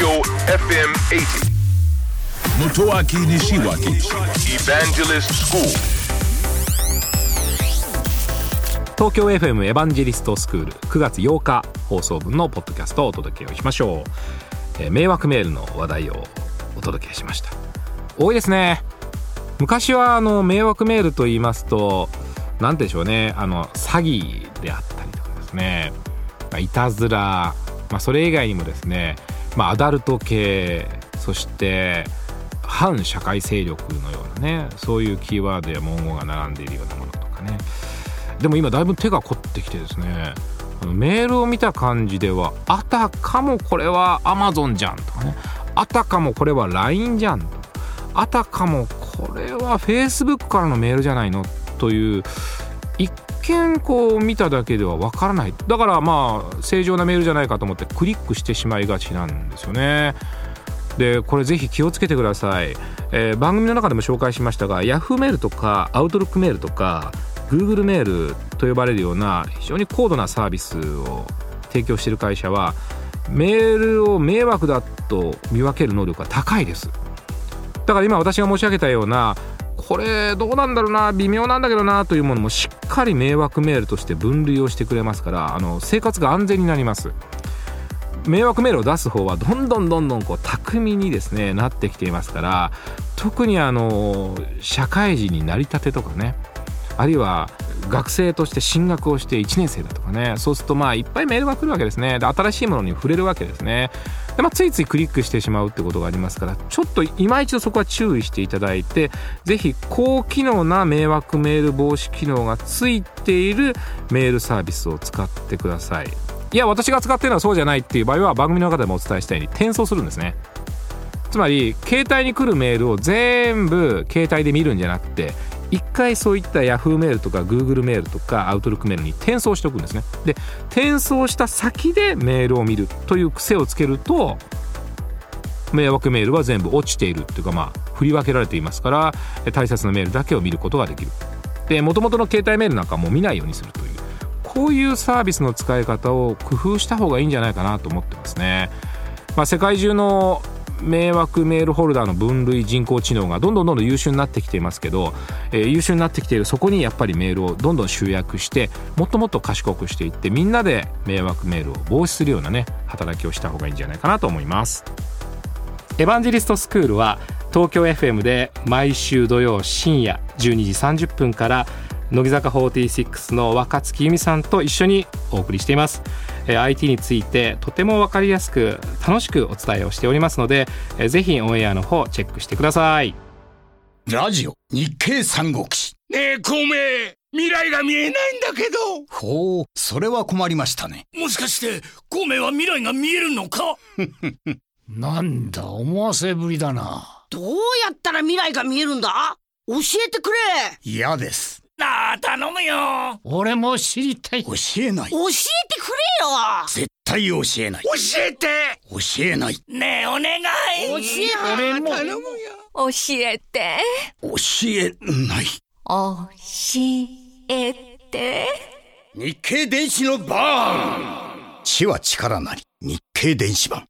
Tokyo FM 80. Motoaki Nishiwaki Evangelist School. 東京 FM エヴァンジェリストスクール9月8日放送分のポッドキャストをお届けをしましょう、えー迷惑メールの話題をお届けしました。多いですね。昔はあの迷惑メールと言いますと何でしょうね。あの詐欺であったりとかですね。まあいたずら、まあ、それ以外にもですね、まあ、アダルト系そして反社会勢力のようなねそういうキーワードや文言が並んでいるようなものとかね。でも今だいぶ手が凝ってきてですねメールを見た感じではあたかもこれは Amazon じゃんとかね。あたかもこれは LINE じゃんあたかもこれは Facebook からのメールじゃないの？という一見こう見ただけではわからない。だからまあ正常なメールじゃないかと思ってクリックしてしまいがちなんですよね。でこれぜひ気をつけてください、えー番組の中でも紹介しましたが Yahoo メールとか Outlook メールとか Google メールと呼ばれるような非常に高度なサービスを提供している会社はメールを迷惑だと見分ける能力が高いです。だから今私が申し上げたようなこれどうなんだろうな微妙なんだけどなというものもしっかり迷惑メールとして分類をしてくれますからあの生活が安全になります。迷惑メールを出す方はどんどんどんどんこう巧みにですねなってきていますから特にあの社会人になりたてとかねあるいは学生として進学をして1年生だとかねそうするとまあいっぱいメールが来るわけですね。で新しいものに触れるわけですね。で、まあ、ついついクリックしてしまうってことがありますからちょっと今一度そこは注意していただいてぜひ高機能な迷惑メール防止機能がついているメールサービスを使ってください。いや私が使ってるのはそうじゃないっていう場合は番組の中でもお伝えしたように転送するんですね。つまり携帯に来るメールを全部携帯で見るんじゃなくて一回そういった Yahoo メールとか Google メールとか Outlook メールに転送しておくんですね。で転送した先でメールを見るという癖をつけると迷惑メールは全部落ちているっていうかまあ振り分けられていますから大切なメールだけを見ることができる。で元々の携帯メールなんかも見ないようにするという。こういうサービスの使い方を工夫した方がいいんじゃないかなと思ってますね、まあ、世界中の迷惑メールホルダーの分類人工知能がどんどんどんどん優秀になってきていますけど、えー優秀になってきているそこにやっぱりメールをどんどん集約してもっともっと賢くしていってみんなで迷惑メールを防止するようなね働きをした方がいいんじゃないかなと思います。エヴァンジリストスクールは東京 FM で毎週土曜深夜12時30分から乃木坂46の若月由美さんと一緒にお送りしていますえー IT についてとても分かりやすく楽しくお伝えをしておりますのでえーぜひオンエアの方チェックしてくださいラジオ日経三国志。ねえ、孔明、未来が見えないんだけど。ほう、それは困りましたね。もしかして、孔明は未来が見えるのか？なんだ、思わせぶりだな。どうやったら未来が見えるんだ？教えてくれ嫌です。なあ、頼むよ。俺も知りたい。教えない。教えてくれよ絶対教えない。教えて。教えない。ねえ、お願い。教え俺も。頼むよ。教えて。教えない。教えて。日経電子のバーン知は力なり。日経電子版。